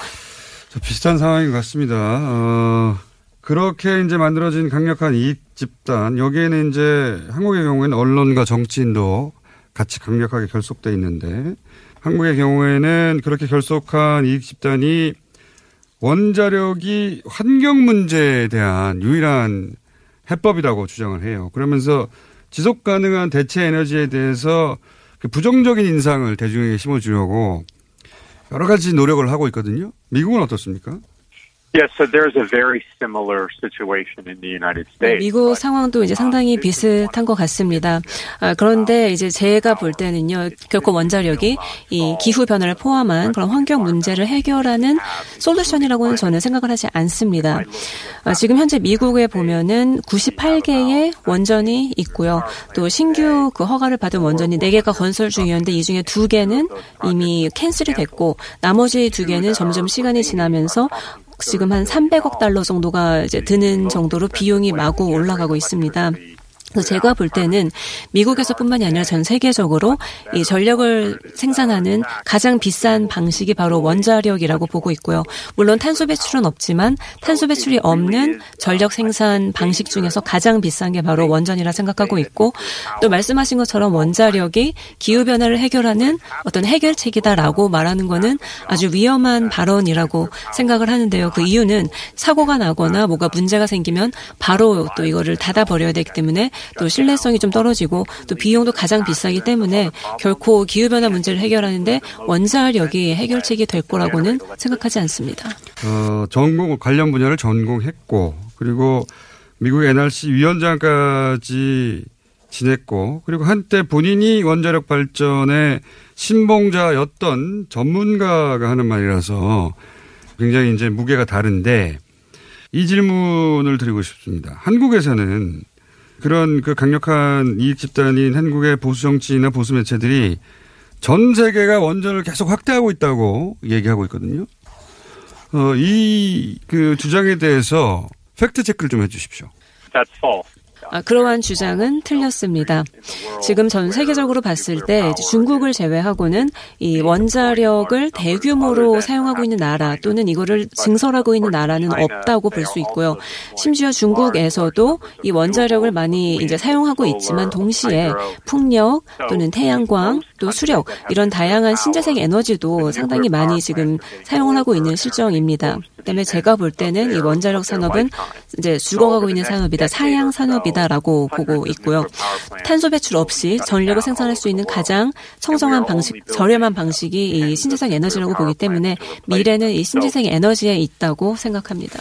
비슷한 상황인 것 같습니다. 어, 그렇게 이제 만들어진 강력한 이익 집단 여기에는 이제 한국의 경우에는 언론과 정치인도 같이 강력하게 결속돼 있는데 한국의 경우에는 그렇게 결속한 이익 집단이 원자력이 환경 문제에 대한 유일한 해법이라고 주장을 해요. 그러면서 지속 가능한 대체 에너지에 대해서 그 부정적인 인상을 대중에게 심어주려고 여러 가지 노력을 하고 있거든요. 미국은 어떻습니까? Yes, so there's a very similar situation in the United 네, States. 미국 상황도 이제 상당히 비슷한 것 같습니다. 아, 그런데 이제 제가 볼 때는요, 결코 원자력이 이 기후 변화를 포함한 그런 환경 문제를 해결하는 솔루션이라고는 저는 생각을 하지 않습니다. 아, 지금 현재 미국에 보면은 98개의 원전이 있고요. 또 신규 그 허가를 받은 원전이 4개가 건설 중이었는데 이 중에 2개는 이미 캔슬이 됐고 나머지 2개는 점점 시간이 지나면서 지금 한 300억 달러 정도가 이제 드는 정도로 비용이 마구 올라가고 있습니다. 그래서 제가 볼 때는 미국에서뿐만이 아니라 전 세계적으로 이 전력을 생산하는 가장 비싼 방식이 바로 원자력이라고 보고 있고요. 물론 탄소 배출은 없지만 탄소 배출이 없는 전력 생산 방식 중에서 가장 비싼 게 바로 원전이라 생각하고 있고 또 말씀하신 것처럼 원자력이 기후 변화를 해결하는 어떤 해결책이다라고 말하는 거는 아주 위험한 발언이라고 생각을 하는데요. 그 이유는 사고가 나거나 뭐가 문제가 생기면 바로 또 이거를 닫아 버려야 되기 때문에 또 신뢰성이 좀 떨어지고 또 비용도 가장 비싸기 때문에 결코 기후변화 문제를 해결하는데 원자력이 해결책이 될 거라고는 생각하지 않습니다. 어, 전공 관련 분야를 전공했고 그리고 미국 NRC 위원장까지 지냈고 그리고 한때 본인이 원자력 발전의 신봉자였던 전문가가 하는 말이라서 굉장히 이제 무게가 다른데 이 질문을 드리고 싶습니다. 한국에서는 그런 그 강력한 이익 집단인 한국의 보수 정치나 보수 매체들이 전 세계가 원전을 계속 확대하고 있다고 얘기하고 있거든요. 어, 이 그 주장에 대해서 팩트 체크를 좀 해 주십시오. That's false. 아, 그러한 주장은 틀렸습니다. 지금 전 세계적으로 봤을 때 중국을 제외하고는 이 원자력을 대규모로 사용하고 있는 나라 또는 이거를 증설하고 있는 나라는 없다고 볼 수 있고요. 심지어 중국에서도 이 원자력을 많이 이제 사용하고 있지만 동시에 풍력 또는 태양광 또 수력 이런 다양한 신재생 에너지도 상당히 많이 지금 사용을 하고 있는 실정입니다. 그다음에 제가 볼 때는 이 원자력 산업은 이제 죽어가고 있는 산업이다, 사양 산업이다라고 보고 있고요. 탄소 배출 없이 전력을 생산할 수 있는 가장 청정한 방식, 저렴한 방식이 이 신재생 에너지라고 보기 때문에 미래는 이 신재생 에너지에 있다고 생각합니다.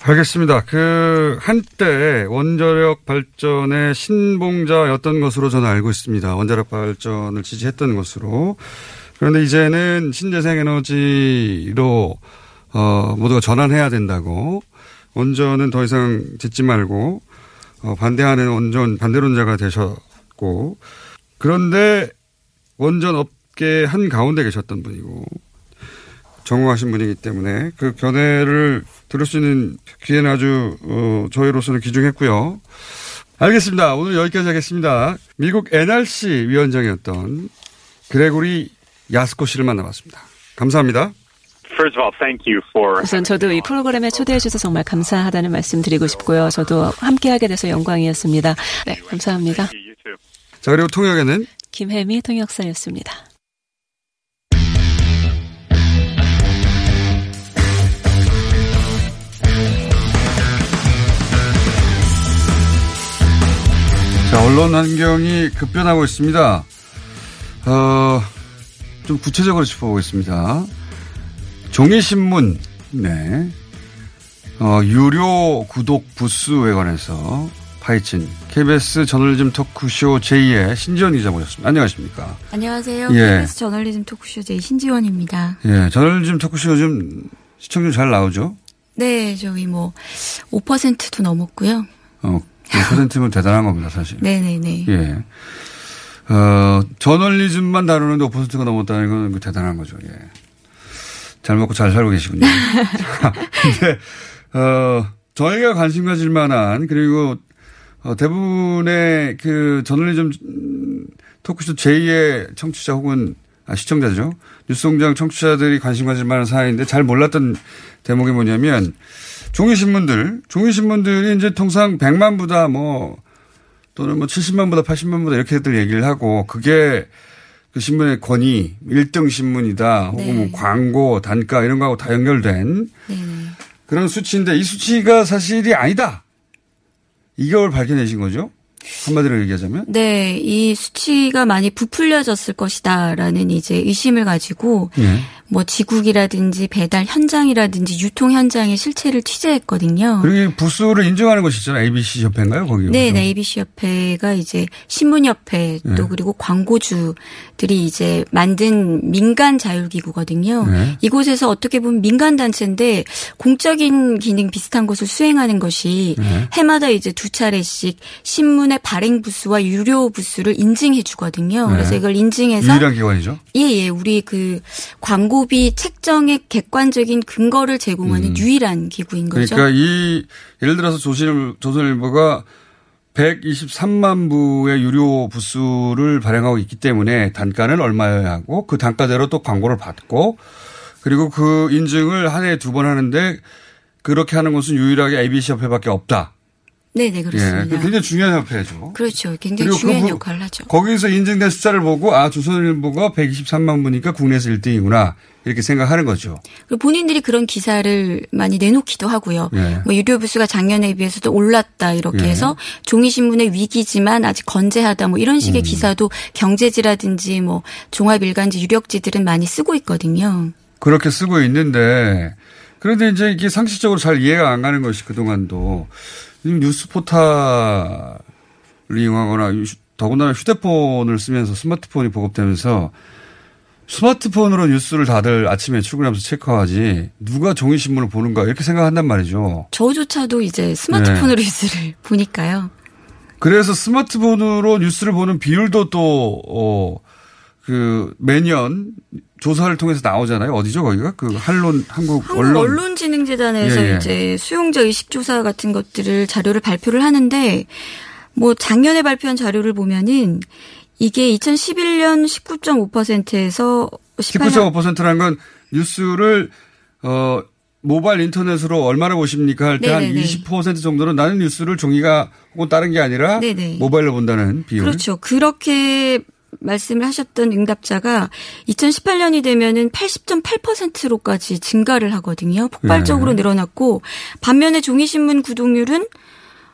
알겠습니다. 그 한때 원자력 발전의 신봉자였던 것으로 저는 알고 있습니다. 원자력 발전을 지지했던 것으로. 그런데 이제는 신재생 에너지로 어, 모두가 전환해야 된다고 원전은 더 이상 짓지 말고 어, 반대하는 원전 반대론자가 되셨고 그런데 원전 업계 한 가운데 계셨던 분이고 전공하신 분이기 때문에 그 견해를 들을 수 있는 기회는 아주 어, 저희로서는 귀중했고요. 알겠습니다. 오늘 여기까지 하겠습니다. 미국 NRC 위원장이었던 그레고리 야스코 씨를 만나봤습니다. 감사합니다. First of all, thank you for 우선 저도 이 프로그램에 초대해 주셔서 정말 감사하다는 말씀 드리고 싶고요. 저도 함께하게 돼서 영광이었습니다. 네, 감사합니다. 자 그리고 통역에는 김혜미 통역사였습니다. 자, 언론 환경이 급변하고 있습니다. 어, 좀 구체적으로 짚어보겠습니다. 종이신문, 네. 어, 유료 구독 부스에 관해서 파헤친 KBS 저널리즘 토크쇼 제2의 신지원 기자 모셨습니다. 안녕하십니까. 안녕하세요. 예. KBS 저널리즘 토크쇼 제 신지원입니다. 예, 저널리즘 토크쇼 좀 시청률 잘 나오죠? 네, 저희 뭐 5%도 넘었고요. 어, 5%면 대단한 겁니다, 사실. 네네네. 예. 어, 저널리즘만 다루는데 5%가 넘었다는 건그 대단한 거죠. 예. 잘 먹고 잘 살고 계시군요. 자, 근데, 어, 저희가 관심 가질 만한, 그리고, 어, 대부분의 그 저널리즘 음, 토크쇼 제2의 청취자 혹은 아, 시청자죠. 뉴스공장 청취자들이 관심 가질 만한 사안인데 잘 몰랐던 대목이 뭐냐면 종이신문들, 종이신문들이 이제 통상 100만보다 뭐 또는 뭐 70만보다 80만보다 이렇게들 얘기를 하고 그게 그 신문의 권위, 1등 신문이다. 혹은 뭐 광고, 단가 이런 거하고 다 연결된 그런 수치인데 이 수치가 사실이 아니다. 이걸 밝혀내신 거죠? 한마디로 얘기하자면? 네, 이 수치가 많이 부풀려졌을 것이다라는 이제 의심을 가지고 예. 뭐 지국이라든지 배달 현장이라든지 유통 현장의 실체를 취재했거든요. 그리고 이 부수를 인정하는 것이 있잖아요. ABC 협회인가요? 거기. 네, 네, ABC 협회가 이제 신문협회 또 네. 그리고 광고주들이 이제 만든 민간 자율기구거든요. 네. 이곳에서 어떻게 보면 민간 단체인데 공적인 기능 비슷한 것을 수행하는 것이 네. 해마다 이제 두 차례씩 신문의 발행 부수와 유료 부수를 인증해 주거든요. 그래서 네. 이걸 인증해서 유일한 기관이죠. 예, 예. 우리 그 광고 비 책정의 객관적인 근거를 제공하는 유일한 기구인 거죠. 음. 그러니까 이 예를 들어서 조선 조선일보가 123만 부의 유료 부수를 발행하고 있기 때문에 단가는 얼마여야 하고 그 단가대로 또 광고를 받고 그리고 그 인증을 한 해에 두 번 하는데 그렇게 하는 곳은 유일하게 ABC 협회밖에 없다. 네, 네, 그렇습니다. 예, 그 굉장히 중요한 협회죠. 그렇죠. 굉장히 그리고 중요한 그 부- 역할을 하죠. 거기서 인증된 숫자를 보고 아 조선일보가 123만 부니까 국내에서 1등이구나 이렇게 생각하는 거죠. 그리고 본인들이 그런 기사를 많이 내놓기도 하고요. 예. 뭐 유료 부수가 작년에 비해서도 올랐다 이렇게 예. 해서 종이 신문의 위기지만 아직 건재하다 뭐 이런 식의 음. 기사도 경제지라든지 뭐 종합 일간지 유력지들은 많이 쓰고 있거든요. 그렇게 쓰고 있는데 그런데 이제 이게 상식적으로 잘 이해가 안 가는 것이 그동안도 뉴스 포탈을 이용하거나 휴- 더군다나 휴대폰을 쓰면서 스마트폰이 보급되면서 스마트폰으로 뉴스를 다들 아침에 출근하면서 체크하지 누가 종이신문을 보는가 이렇게 생각한단 말이죠. 저조차도 이제 스마트폰으로 네. 뉴스를 보니까요. 그래서 스마트폰으로 뉴스를 보는 비율도 또, 어, 그, 매년 조사를 통해서 나오잖아요. 어디죠, 거기가? 그, 한론, 한국 한국 언론. 언론진흥재단에서 예, 예. 이제 수용자 의식 조사 같은 것들을 자료를 발표를 하는데 뭐 작년에 발표한 자료를 보면은 이게 2011년 19.5%에서 18년 19.5%라는 건 뉴스를, 어, 모바일 인터넷으로 얼마나 보십니까 할 때한 네네네. 20% 정도는 나는 뉴스를 종이가 혹은 다른 게 아니라 네네. 모바일로 본다는 비율. 그렇죠. 그렇게 말씀을 하셨던 응답자가 2018년이 되면은 80.8%로까지 증가를 하거든요. 폭발적으로 네. 늘어났고 반면에 종이신문 구독률은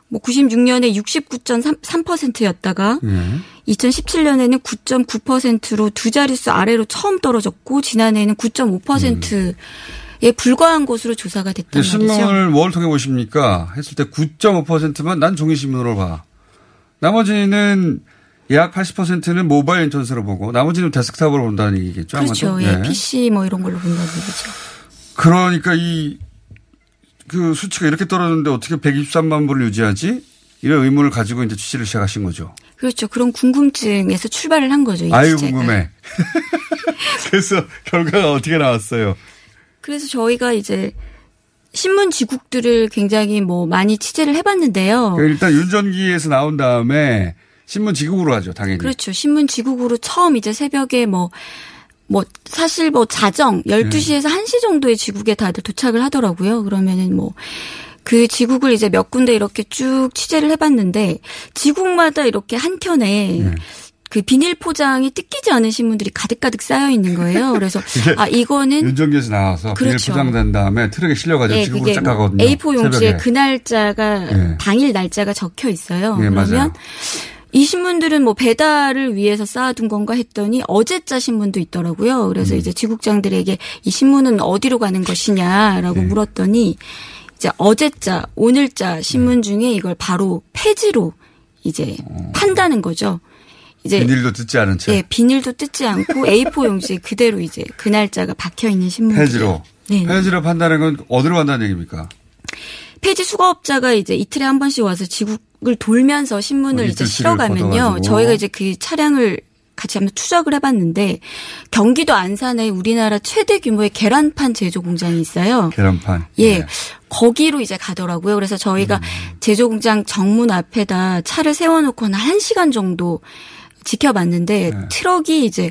뭐 96년에 69.3%였다가 예. 2017년에는 9.9%로 두 자릿수 아래로 처음 떨어졌고 지난해에는 9.5%에 불과한 것으로 조사가 됐단 근데 말이죠. 신문을 뭘 통해 보십니까? 했을 때 9.5%만 난 종이신문으로 봐. 나머지는 약 80%는 모바일 인터넷으로 보고 나머지는 데스크탑으로 본다는 얘기겠죠. 그렇죠. 아마도? 예, 네. PC 뭐 이런 걸로 본다는 얘기죠. 그러니까 이 그 수치가 이렇게 떨어졌는데 어떻게 123만 부를 유지하지? 이런 의문을 가지고 이제 취재를 시작하신 거죠. 그렇죠. 그런 궁금증에서 출발을 한 거죠. 이 아유 취재가. 궁금해. 그래서 결과가 어떻게 나왔어요? 그래서 저희가 이제 신문 지국들을 굉장히 뭐 많이 취재를 해봤는데요. 그러니까 일단 윤전기에서 나온 다음에 신문 지국으로 하죠, 당연히. 그렇죠. 신문 지국으로 처음 이제 새벽에 뭐, 뭐, 사실 뭐 자정 12시에서 1시 정도의 지국에 다들 도착을 하더라고요. 그러면은 뭐, 그 지국을 이제 몇 군데 이렇게 쭉 취재를 해봤는데, 지국마다 이렇게 한 켠에 그 비닐 포장이 뜯기지 않은 신문들이 가득가득 쌓여 있는 거예요. 그래서, 아, 이거는 윤전기에서 나와서 비닐 그렇죠. 포장된 다음에 트럭에 실려가지고 예, 지국으로 쫙뭐 가거든요. A4 용지에. 그 날짜가 예. 당일 날짜가 적혀 있어요. 예, 그러면 맞아요. 이 신문들은 뭐 배달을 위해서 쌓아둔 건가 했더니 어제자 신문도 있더라고요. 그래서 음. 이제 지국장들에게 이 신문은 어디로 가는 것이냐라고 네. 물었더니 이제 어제자, 오늘자 신문 중에 이걸 바로 폐지로 이제 판다는 거죠. 이제 어. 비닐도 뜯지 않은 채. 예, 비닐도 뜯지 않고 A4 용지에 그대로 이제 그 날짜가 박혀 있는 신문. 폐지로. 네. 폐지로 판다는 건 어디로 간다는 얘기입니까? 폐지 수거업자가 이제 이틀에 한 번씩 와서 지국을 돌면서 신문을 어, 이제 실어가면요. 걷어가지고. 저희가 이제 그 차량을 같이 한번 추적을 해봤는데 경기도 안산에 우리나라 최대 규모의 계란판 제조 공장이 있어요. 계란판. 예. 거기로 이제 가더라고요. 그래서 저희가 제조 공장 정문 앞에다 차를 세워놓고 한 1시간 정도 지켜봤는데 트럭이 이제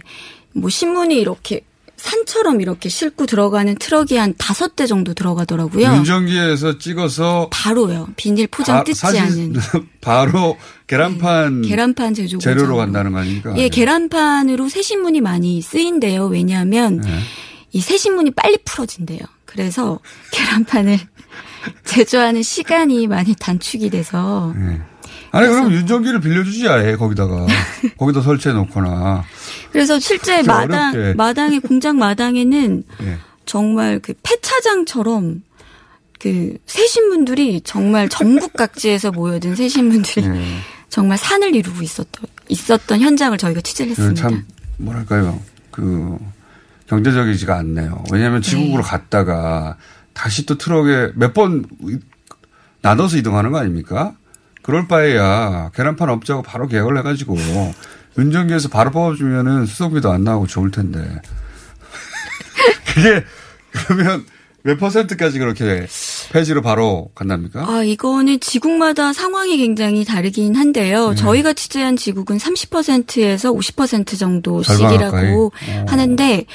뭐 신문이 이렇게 산처럼 이렇게 싣고 들어가는 트럭이 한 다섯 대 정도 들어가더라고요. 윤전기에서 찍어서 바로요. 비닐 포장 바- 뜯지 않은. 바로 계란판 계란판 제조 재료로. 간다는 거 아닙니까? 예, 계란판으로 새신문이 많이 쓰인대요. 왜냐하면 네. 이 새신문이 빨리 풀어진대요. 그래서 계란판을 제조하는 시간이 많이 단축이 돼서 네. 아니 그럼 윤전기를 빌려주지 아예 거기다가 거기다 설치해 놓거나 그래서 실제 좀 마당 어렵게. 마당의 공장 마당에는 예. 정말 그 폐차장처럼 그 새신문들이 정말 전국 각지에서 모여든 새신문들이 예. 정말 산을 이루고 있었던 있었던 현장을 저희가 취재를 그 했습니다. 참 뭐랄까요 그 경제적이지가 않네요. 왜냐하면 지국으로 갔다가 다시 또 트럭에 몇 번 나눠서 이동하는 거 아닙니까? 그럴 바에야 계란판 업자하고 바로 계약을 해가지고 윤전기에서 바로 뽑아주면은 수송비도 안 나오고 좋을 텐데 그게 그러면 몇 퍼센트까지 그렇게 폐지로 바로 간답니까? 아, 이거는 지국마다 상황이 굉장히 다르긴 한데요. 네. 저희가 취재한 지국은 30%에서 50% 정도 절반 씩이라고 가까이? 어. 하는데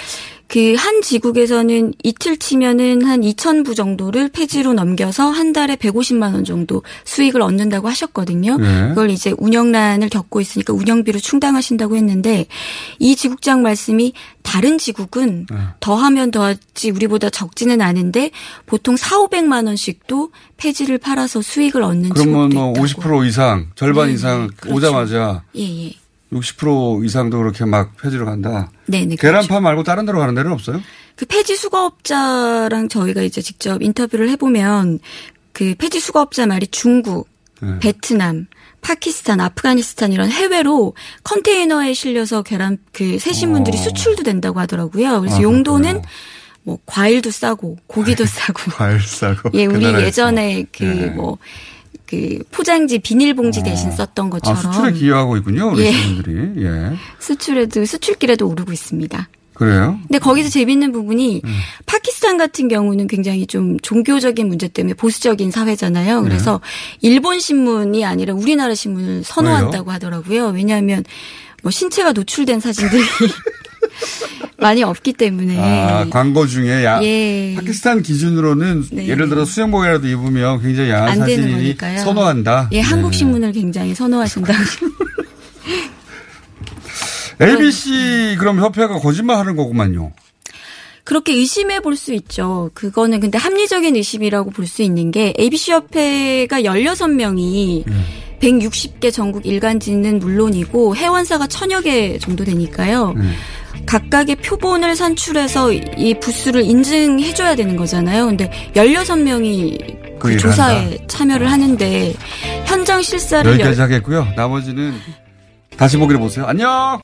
그 한 지국에서는 이틀 치면은 한 2,000부 정도를 폐지로 넘겨서 한 달에 150만 원 정도 수익을 얻는다고 하셨거든요. 네. 그걸 이제 운영난을 겪고 있으니까 운영비로 충당하신다고 했는데 이 지국장 말씀이 다른 지국은 네. 더하면 더하지 우리보다 적지는 않은데 보통 4, 500만 원씩도 폐지를 팔아서 수익을 얻는 그러면 뭐 있다고. 50% 이상 절반 네, 이상 그렇죠. 오자마자 예, 예. 60% 이상도 그렇게 막 폐지로 간다. 네, 네. 계란판 말고 다른 데로 가는 데는 없어요? 그 폐지 수거업자랑 저희가 이제 직접 인터뷰를 해보면 그 폐지 수거업자 말이 중국, 네. 베트남, 파키스탄, 아프가니스탄 이런 해외로 컨테이너에 실려서 계란 그 새신문들이 어. 수출도 된다고 하더라고요. 그래서 아, 용도는 뭐 과일도 싸고 고기도 싸고 과일 싸고. 예, 그 우리. 예전에 그 예. 뭐그 포장지 비닐봉지 대신 썼던 아, 것처럼 수출에 기여하고 있군요. 우리 예. 시민들이. 예. 수출에도 수출길에도 오르고 있습니다. 그래요? 근데 거기서 재밌는 부분이 음. 파키스탄 같은 경우는 굉장히 좀 종교적인 문제 때문에 보수적인 사회잖아요. 그래서 일본 신문이 아니라 우리나라 신문을 선호한다고 하더라고요. 왜냐하면 뭐 신체가 노출된 사진들이 많이 없기 때문에 아, 광고 중에 야, 예. 파키스탄 기준으로는 네. 예를 들어 수영복이라도 입으면 굉장히 야한 사진이. 선호한다. 예, 한국 네. 신문을 굉장히 선호하신다고. ABC 그럼 협회가 거짓말하는 거구만요. 그렇게 의심해 볼 수 있죠. 그거는 근데 합리적인 의심이라고 볼 수 있는 게 ABC 협회가 16명이 160개 전국 일간지는 물론이고 회원사가 천여 개 정도 되니까요. 각각의 표본을 산출해서 이 부수를 인증해 줘야 되는 거잖아요. 근데 16명이 그그 조사에 한다. 참여를 하는데 현장 실사를 여기까지 하겠고요. 나머지는 다시 보기를 보세요. 안녕.